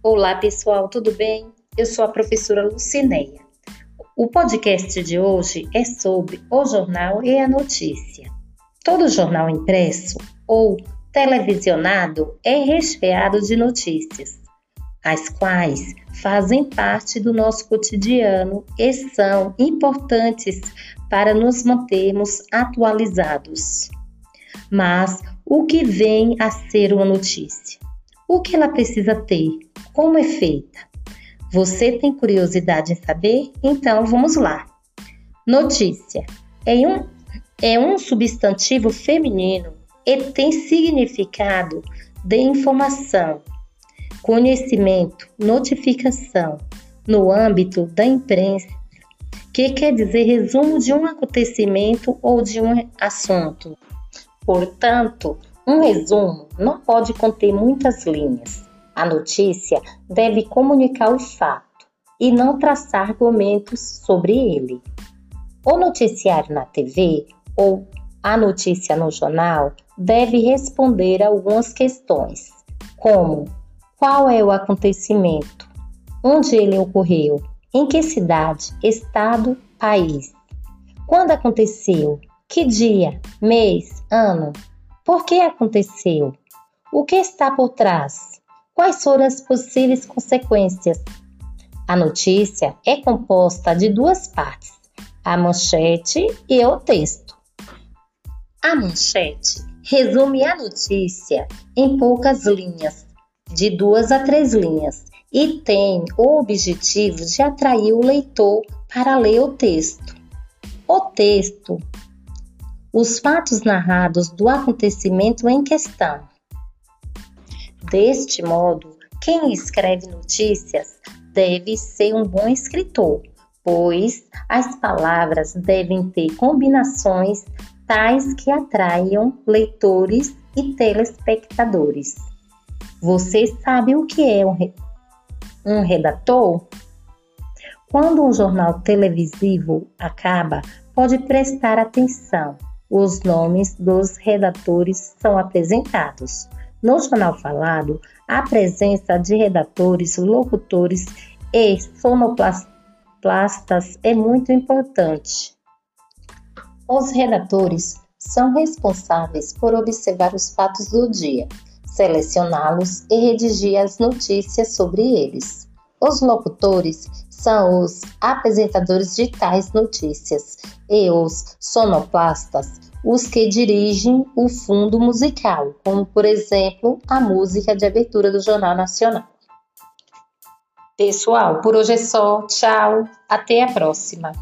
Olá, pessoal, tudo bem? Eu sou a professora Lucineia. O podcast de hoje é sobre o jornal e a notícia. Todo jornal impresso ou televisionado é recheado de notícias, as quais fazem parte do nosso cotidiano e são importantes para nos mantermos atualizados. Mas o que vem a ser uma notícia? O que ela precisa ter? Como é feita? Você tem curiosidade em saber? Então vamos lá. Notícia é um, é um substantivo feminino e tem significado de informação, conhecimento, notificação no âmbito da imprensa, que quer dizer resumo de um acontecimento ou de um assunto. Portanto, um resumo não pode conter muitas linhas. A notícia deve comunicar o fato e não traçar argumentos sobre ele. O noticiário na TV ou a notícia no jornal deve responder algumas questões, como qual é o acontecimento, onde ele ocorreu, em que cidade, estado, país, quando aconteceu, que dia, mês, ano, por que aconteceu? O que está por trás? Quais foram as possíveis consequências? A notícia é composta de duas partes, a manchete e o texto. A manchete resume a notícia em poucas linhas, de duas a três linhas, e tem o objetivo de atrair o leitor para ler o texto. O texto os fatos narrados do acontecimento em questão. Deste modo, quem escreve notícias deve ser um bom escritor, pois as palavras devem ter combinações tais que atraiam leitores e telespectadores. Você sabe o que é um, re... um redator? Quando um jornal televisivo acaba, pode prestar atenção os nomes dos redatores são apresentados. No jornal falado, a presença de redatores, locutores e sonoplastas é muito importante. Os redatores são responsáveis por observar os fatos do dia, selecioná-los e redigir as notícias sobre eles. Os locutores são os apresentadores de tais notícias e os sonoplastas os que dirigem o fundo musical, como por exemplo a música de abertura do Jornal Nacional. Pessoal, por hoje é só. Tchau, até a próxima.